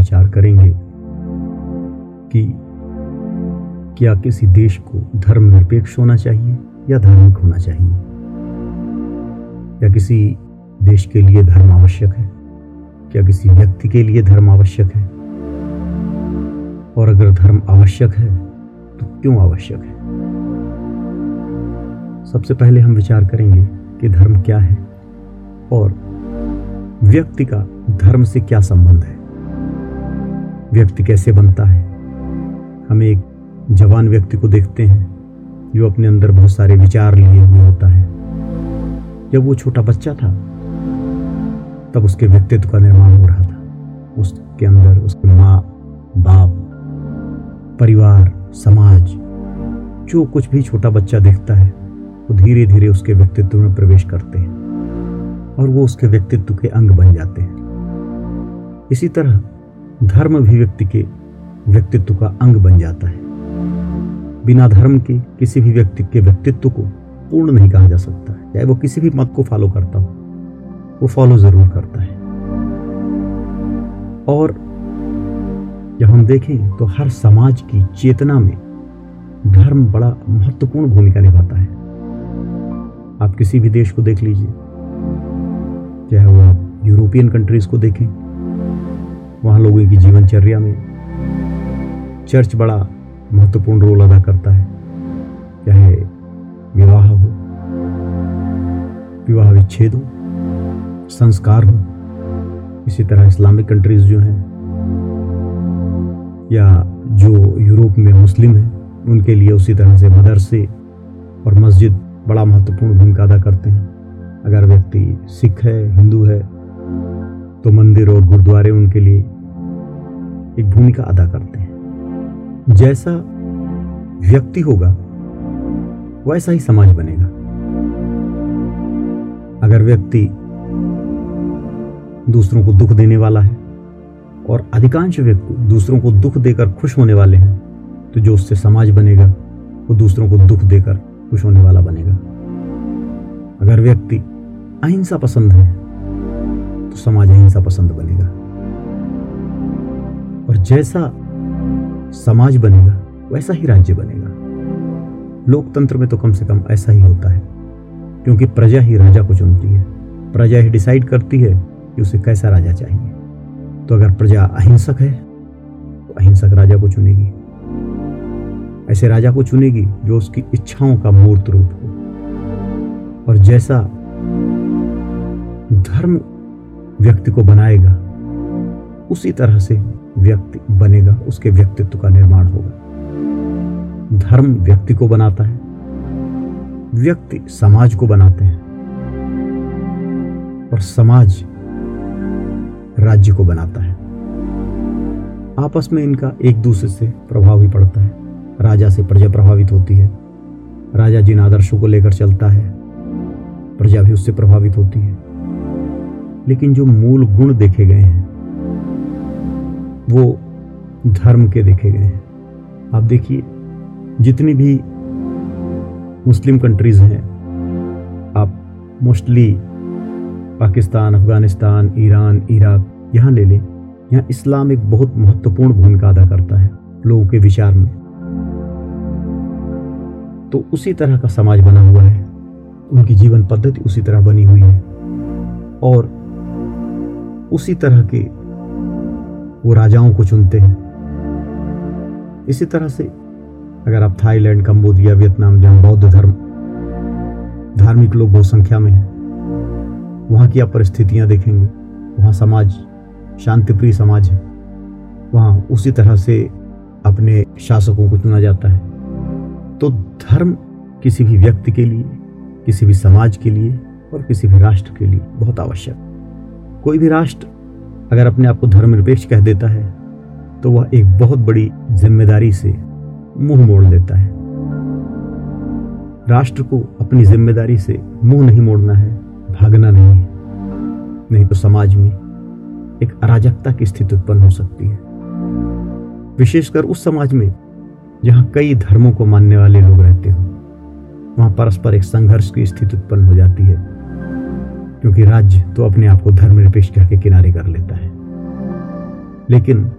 विचार करेंगे कि क्या किसी देश को धर्मनिरपेक्ष होना चाहिए या धार्मिक होना चाहिए? या किसी देश के लिए धर्म आवश्यक है? क्या किसी व्यक्ति के लिए धर्म आवश्यक है? और अगर धर्म आवश्यक है तो क्यों आवश्यक है? सबसे पहले हम विचार करेंगे कि धर्म क्या है और व्यक्ति का धर्म से क्या संबंध है। व्यक्ति कैसे बनता है। हम एक जवान व्यक्ति को देखते हैं, जो अपने अंदर बहुत सारे विचार लिए हुए होता है। जब वो छोटा बच्चा था, तब उसके व्यक्तित्व का निर्माण हो रहा था। उसके अंदर उसके माँ, बाप, परिवार, समाज, जो कुछ भी छोटा बच्चा देखता है, वो धीरे धीरे उसके व्यक्तित्व में प्रवेश करते हैं और वो उसके व्यक्तित्व के अंग बन जाते हैं। इसी तरह धर्म भी व्यक्ति के व्यक्तित्व का अंग बन जाता है। बिना धर्म के किसी भी व्यक्ति के व्यक्तित्व को पूर्ण नहीं कहा जा सकता है। चाहे वो किसी भी मत को फॉलो करता हो, वो फॉलो ज़रूर करता है। और जब हम देखें तो हर समाज की चेतना में धर्म बड़ा महत्वपूर्ण भूमिका निभाता है। आप किसी भी देश को देख लीजिए, चाहे वो आप यूरोपियन कंट्रीज़ को देखें वहाँ लोगों की जीवनचर्या में चर्च बड़ा महत्वपूर्ण रोल अदा करता है। चाहे विवाह हो, विवाह विच्छेद हो, संस्कार हो, इसी तरह इस्लामिक कंट्रीज़ जो हैं, या जो यूरोप में मुस्लिम हैं, उनके लिए उसी तरह से मदरसे और मस्जिद बड़ा महत्वपूर्ण भूमिका अदा करते हैं। अगर व्यक्ति सिख है, हिंदू है तो मंदिर और गुरुद्वारे उनके लिए एक भूमिका अदा करते हैं। जैसा व्यक्ति होगा वैसा ही समाज बनेगा। अगर व्यक्ति दूसरों को दुख देने वाला है और अधिकांश व्यक्ति दूसरों को दुख देकर खुश होने वाले हैं तो जो उससे समाज बनेगा, वो दूसरों को दुख देकर खुश होने वाला बनेगा। अगर व्यक्ति अहिंसा पसंद है तो समाज अहिंसा पसंद बनेगा। और जैसा समाज बनेगा, वैसा ही राज्य बनेगा। लोकतंत्र में तो कम से कम ऐसा ही होता है, क्योंकि प्रजा ही राजा को चुनती है। प्रजा ही डिसाइड करती है कि उसे कैसा राजा चाहिए। तो अगर प्रजा अहिंसक है तो अहिंसक राजा को चुनेगी। ऐसे राजा को चुनेगी जो उसकी इच्छाओं का मूर्त रूप हो। और जैसा धर्म व्यक्ति को बनाएगा। उसी तरह से व्यक्ति बनेगा, उसके व्यक्तित्व का निर्माण होगा। धर्म व्यक्ति को बनाता है, व्यक्ति समाज को बनाते हैं और समाज राज्य को बनाता है। आपस में इनका एक दूसरे से प्रभाव भी पड़ता है। राजा से प्रजा प्रभावित होती है। राजा जिन आदर्शों को लेकर चलता है, प्रजा भी उससे प्रभावित होती है। लेकिन जो मूल गुण देखे गए हैं, वो धर्म के देखे गए हैं। आप देखिए, जितनी भी मुस्लिम कंट्रीज़ हैं, आप mostly Pakistan, Afghanistan, Iran, Iraq, यहाँ ले लें, यहाँ इस्लाम एक बहुत महत्वपूर्ण भूमिका अदा करता है लोगों के विचार में। तो उसी तरह का समाज बना हुआ है, उनकी जीवन पद्धति उसी तरह बनी हुई है। और उसी तरह के वो राजाओं को चुनते हैं। इसी तरह से अगर आप थाईलैंड, कंबोडिया, वियतनाम जहाँ बौद्ध धर्म, धार्मिक लोग बहुत संख्या में हैं, वहाँ की आप परिस्थितियाँ देखेंगे, वहाँ समाज, शांतिप्रिय समाज है। वहाँ उसी तरह से अपने शासकों को चुना जाता है। तो धर्म किसी भी व्यक्ति के लिए, किसी भी समाज के लिए और किसी भी राष्ट्र के लिए बहुत आवश्यक। कोई भी राष्ट्र अगर अपने आप को धर्मनिरपेक्ष कह देता है तो वह एक बहुत बड़ी ज़िम्मेदारी से मुँह मोड़ लेता है। राष्ट्र को अपनी ज़िम्मेदारी से मुँह नहीं मोड़ना है, भागना नहीं है। नहीं तो समाज में एक अराजकता की स्थिति उत्पन्न हो सकती है। विशेषकर उस समाज में जहाँ कई धर्मों को मानने वाले लोग रहते हो, वहाँ परस्पर एक संघर्ष की स्थिति उत्पन्न हो जाती है। क्योंकि राज्य तो अपने आप को धर्मनिरपेक्ष के किनारे कर लेता है। लेकिन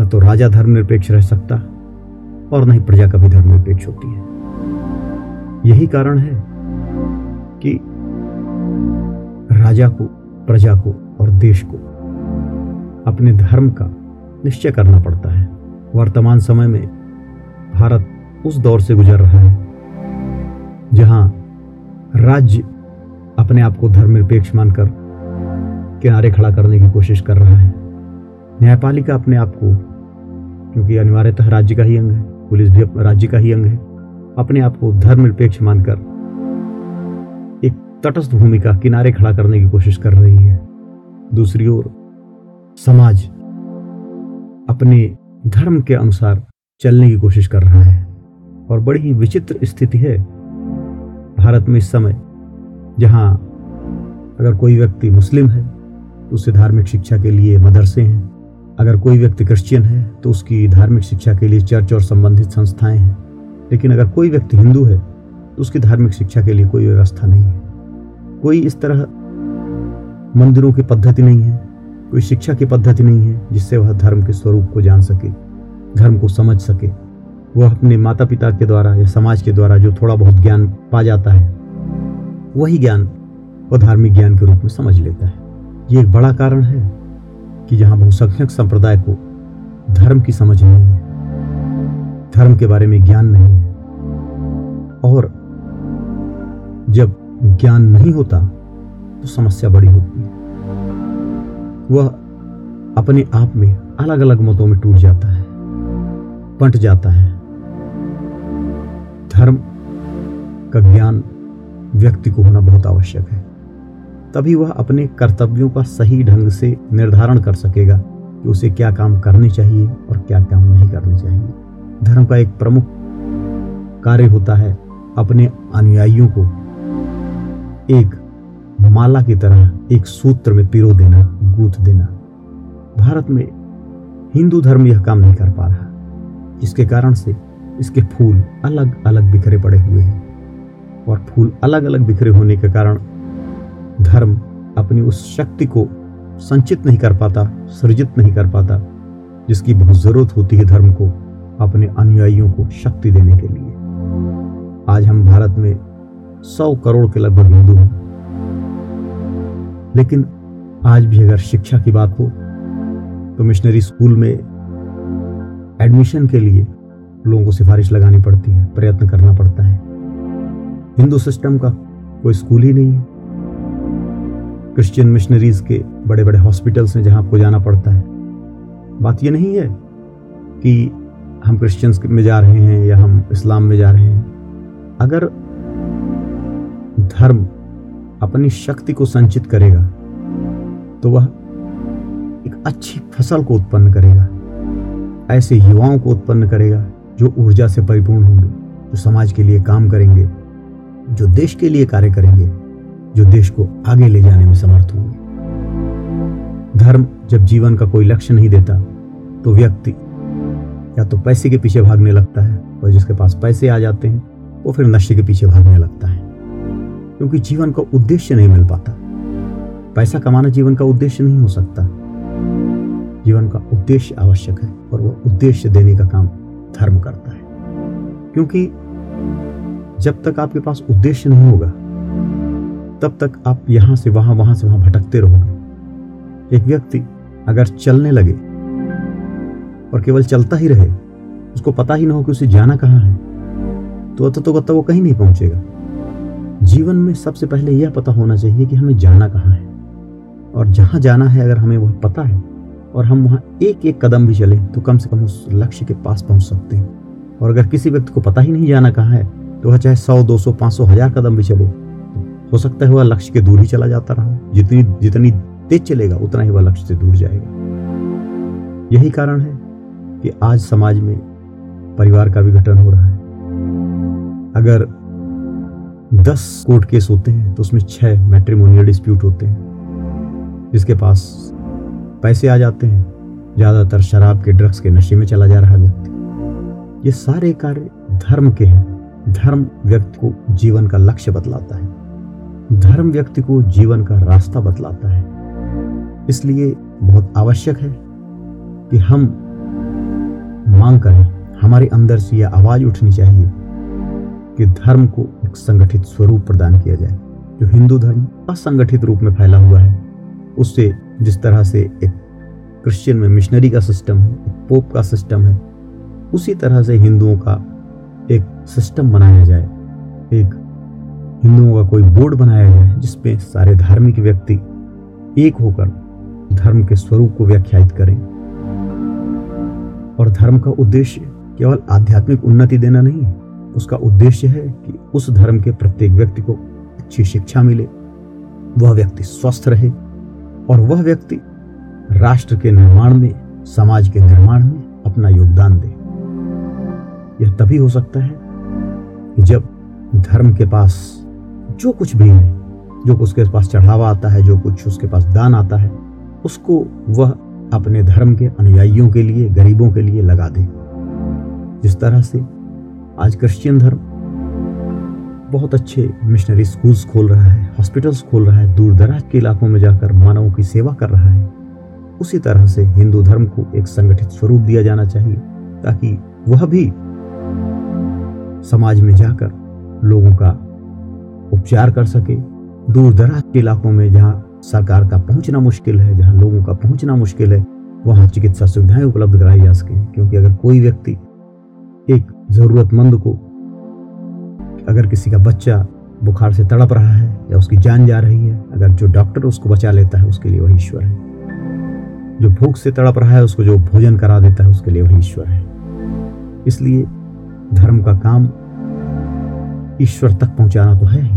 न तो राजा धर्मनिरपेक्ष रह सकता और न ही प्रजा कभी धर्मनिरपेक्ष होती है। यही कारण है कि राजा को, प्रजा को और देश को अपने धर्म का निश्चय करना पड़ता है। वर्तमान समय में भारत उस दौर से गुजर रहा है जहाँ राज्य अपने आप को धर्मनिरपेक्ष मानकर किनारे खड़ा करने की कोशिश कर रहा है। न्यायपालिका अपने आप को, क्योंकि अनिवार्यतः राज्य का ही अंग है, पुलिस भी राज्य का ही अंग है, अपने आप को धर्मनिरपेक्ष मानकर एक तटस्थ भूमिका किनारे खड़ा करने की कोशिश कर रही है। दूसरी ओर, समाज अपने धर्म के अनुसार चलने की कोशिश कर रहा है। और बड़ी ही विचित्र स्थिति है। भारत में इस समय जहाँ अगर कोई व्यक्ति मुस्लिम है तो उसे धार्मिक शिक्षा के लिए मदरसे हैं। अगर कोई व्यक्ति क्रिश्चियन है तो उसकी धार्मिक शिक्षा के लिए चर्च और संबंधित संस्थाएँ हैं। लेकिन अगर कोई व्यक्ति हिंदू है तो उसकी धार्मिक शिक्षा के लिए कोई व्यवस्था नहीं है। कोई इस तरह मंदिरों की पद्धति नहीं है, कोई शिक्षा की पद्धति नहीं है, जिससे वह धर्म के स्वरूप को जान सके, धर्म को समझ सके। वह अपने माता पिता के द्वारा या समाज के द्वारा जो थोड़ा बहुत ज्ञान पा जाता है वही ज्ञान वह धार्मिक ज्ञान के रूप में समझ लेता है। ये एक बड़ा कारण है कि जहाँ बहुसंख्यक संप्रदाय को धर्म की समझ नहीं है, धर्म के बारे में ज्ञान नहीं है, और जब ज्ञान नहीं होता तो समस्या बड़ी होती है। वह अपने आप में अलग अलग मतों में टूट जाता है बंट जाता है। धर्म का ज्ञान व्यक्ति को होना बहुत आवश्यक है। तभी वह अपने कर्तव्यों का सही ढंग से निर्धारण कर सकेगा कि उसे क्या काम करने चाहिए और क्या काम नहीं करने चाहिए। धर्म का एक प्रमुख कार्य होता है अपने अनुयायियों को एक माला की तरह एक सूत्र में पिरो देना, गूथ देना। भारत में हिंदू धर्म यह काम नहीं कर पा रहा, जिसके कारण से इसके फूल अलग अलग बिखरे पड़े हुए हैं। और फूल अलग अलग बिखरे होने के कारण धर्म अपनी उस शक्ति को संचित नहीं कर पाता, सृजित नहीं कर पाता, जिसकी बहुत ज़रूरत होती है धर्म को, अपने अनुयायियों को शक्ति देने के लिए। आज हम भारत में सौ करोड़ के लगभग हिंदू हैं। लेकिन आज भी अगर शिक्षा की बात हो तो मिशनरी स्कूल में एडमिशन के लिए लोगों को सिफारिश लगानी पड़ती है, प्रयत्न करना पड़ता है। हिंदू सिस्टम का कोई स्कूल ही नहीं है। क्रिश्चियन मिशनरीज के बड़े बड़े हॉस्पिटल्स हैं जहाँ आपको जाना पड़ता है। बात यह नहीं है कि हम क्रिश्चियंस में जा रहे हैं या हम इस्लाम में जा रहे हैं। अगर धर्म अपनी शक्ति को संचित करेगा तो वह एक अच्छी फ़सल को उत्पन्न करेगा, ऐसे युवाओं को उत्पन्न करेगा जो ऊर्जा से परिपूर्ण होंगे, जो समाज के लिए काम करेंगे। जो देश के लिए कार्य करेंगे, जो देश को आगे ले जाने में समर्थ होंगे। धर्म जब जीवन का कोई लक्ष्य नहीं देता तो व्यक्ति या तो पैसे के पीछे भागने लगता है, और जिसके पास पैसे आ जाते हैं, वो फिर नशे के पीछे भागने लगता है। क्योंकि जीवन का उद्देश्य नहीं मिल पाता। पैसा कमाना जीवन का उद्देश्य नहीं हो सकता। जीवन का उद्देश्य आवश्यक है, और वो उद्देश्य देने का काम धर्म करता है। क्योंकि जब तक आपके पास उद्देश्य नहीं होगा तब तक आप यहाँ से वहाँ वहाँ से वहाँ भटकते रहोगे। एक व्यक्ति अगर चलने लगे और केवल चलता ही रहे उसको पता ही ना हो कि उसे जाना कहाँ है तो तो, तो, तो वो कहीं नहीं पहुंचेगा। जीवन में सबसे पहले यह पता होना चाहिए कि हमें जाना कहाँ है। और जहाँ जाना है अगर हमें वह पता है और हम वहाँ एक एक कदम भी चले तो कम से कम उस लक्ष्य के पास पहुँच सकते हैं। और अगर किसी व्यक्ति को पता ही नहीं जाना कहाँ है तो वह चाहे सौ, दो सौ, पाँच सौ, हज़ार कदम भी चले, हो सकता है वह लक्ष्य के दूर ही चला जाता रहा। जितनी जितनी तेज चलेगा, उतना ही वह लक्ष्य से दूर जाएगा। यही कारण है कि आज समाज में परिवार का विघटन हो रहा है। अगर दस कोर्ट केस होते हैं तो उसमें छह मैट्रिमोनियल डिस्प्यूट होते हैं, जिसके पास पैसे आ जाते हैं। ज़्यादातर शराब के ड्रग्स के नशे में चला जा रहा व्यक्ति। ये सारे कार्य धर्म के हैं। धर्म व्यक्ति को जीवन का लक्ष्य बतलाता है। धर्म व्यक्ति को जीवन का रास्ता बतलाता है। इसलिए बहुत आवश्यक है कि हम मांग करें, हमारे अंदर से यह आवाज़ उठनी चाहिए कि धर्म को एक संगठित स्वरूप प्रदान किया जाए। जो हिंदू धर्म असंगठित रूप में फैला हुआ है, उससे जिस तरह से एक क्रिश्चियन में मिशनरी का सिस्टम है, एक पोप का सिस्टम है, उसी तरह से हिंदुओं का एक सिस्टम बनाया जाए, एक हिंदुओं का कोई बोर्ड बनाया जाए जिसमें सारे धार्मिक व्यक्ति एक होकर धर्म के स्वरूप को व्याख्यायित करें। और धर्म का उद्देश्य केवल आध्यात्मिक उन्नति देना नहीं है, उसका उद्देश्य है कि उस धर्म के प्रत्येक व्यक्ति को अच्छी शिक्षा मिले, वह व्यक्ति स्वस्थ रहे, और वह व्यक्ति राष्ट्र के निर्माण में, समाज के निर्माण में अपना योगदान दे। यह तभी हो सकता है कि जब धर्म के पास जो कुछ भी है, जो उसके पास चढ़ावा आता है, जो कुछ उसके पास दान आता है, उसको वह अपने धर्म के अनुयायियों के लिए, गरीबों के लिए लगा दे। जिस तरह से आज क्रिश्चियन धर्म बहुत अच्छे मिशनरी स्कूल्स खोल रहा है हॉस्पिटल्स खोल रहा है, दूर दराज के इलाकों में जाकर मानवों की सेवा कर रहा है, उसी तरह से हिंदू धर्म को एक संगठित स्वरूप दिया जाना चाहिए, ताकि वह भी समाज में जाकर लोगों का उपचार कर सके। दूर दराज के इलाकों में जहाँ सरकार का पहुँचना मुश्किल है, जहाँ लोगों का पहुँचना मुश्किल है, वहाँ चिकित्सा सुविधाएँ उपलब्ध कराई जा सके। क्योंकि अगर कोई व्यक्ति एक जरूरतमंद को अगर किसी का बच्चा बुखार से तड़प रहा है या उसकी जान जा रही है, अगर जो डॉक्टर उसको बचा लेता है, उसके लिए वही ईश्वर है। जो भूख से तड़प रहा है, उसको जो भोजन करा देता है, उसके लिए वही ईश्वर है। इसलिए धर्म का काम ईश्वर तक पहुंचाना तो है ही।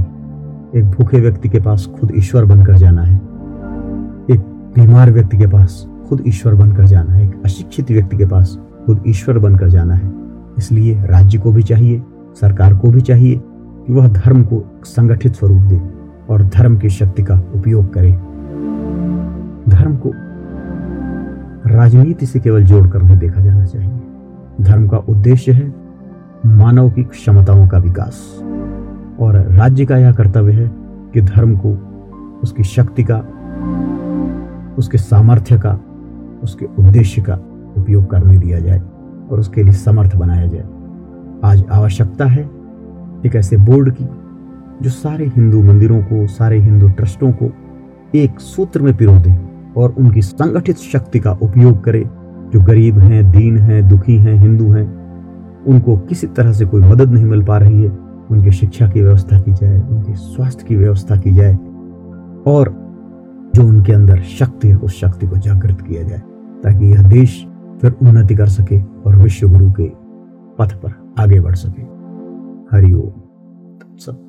एक भूखे व्यक्ति के पास खुद ईश्वर बनकर जाना है। एक बीमार व्यक्ति के पास खुद ईश्वर बनकर जाना है। एक अशिक्षित व्यक्ति के पास खुद ईश्वर बनकर जाना है। इसलिए राज्य को भी चाहिए, सरकार को भी चाहिए कि वह धर्म को संगठित स्वरूप दे और धर्म की शक्ति का उपयोग करे। धर्म को राजनीति से केवल जोड़कर नहीं देखा जाना चाहिए। धर्म का उद्देश्य है मानव की क्षमताओं का विकास। और राज्य का यह कर्तव्य है कि धर्म को, उसकी शक्ति का, उसके सामर्थ्य का, उसके उद्देश्य का उपयोग करने दिया जाए और उसके लिए समर्थ बनाया जाए। आज आवश्यकता है एक ऐसे बोर्ड की, जो सारे हिंदू मंदिरों को, सारे हिंदू ट्रस्टों को एक सूत्र में पिरो दे और उनकी संगठित शक्ति का उपयोग करे। जो गरीब हैं, दीन हैं, दुखी हैं, हिंदू हैं उनको किसी तरह से कोई मदद नहीं मिल पा रही है। उनकी शिक्षा की व्यवस्था की जाए, उनके स्वास्थ्य की व्यवस्था की जाए और जो उनके अंदर शक्ति है, उस शक्ति को जागृत किया जाए ताकि यह देश फिर उन्नति कर सके और विश्व गुरु के पथ पर आगे बढ़ सके। हरिओम सब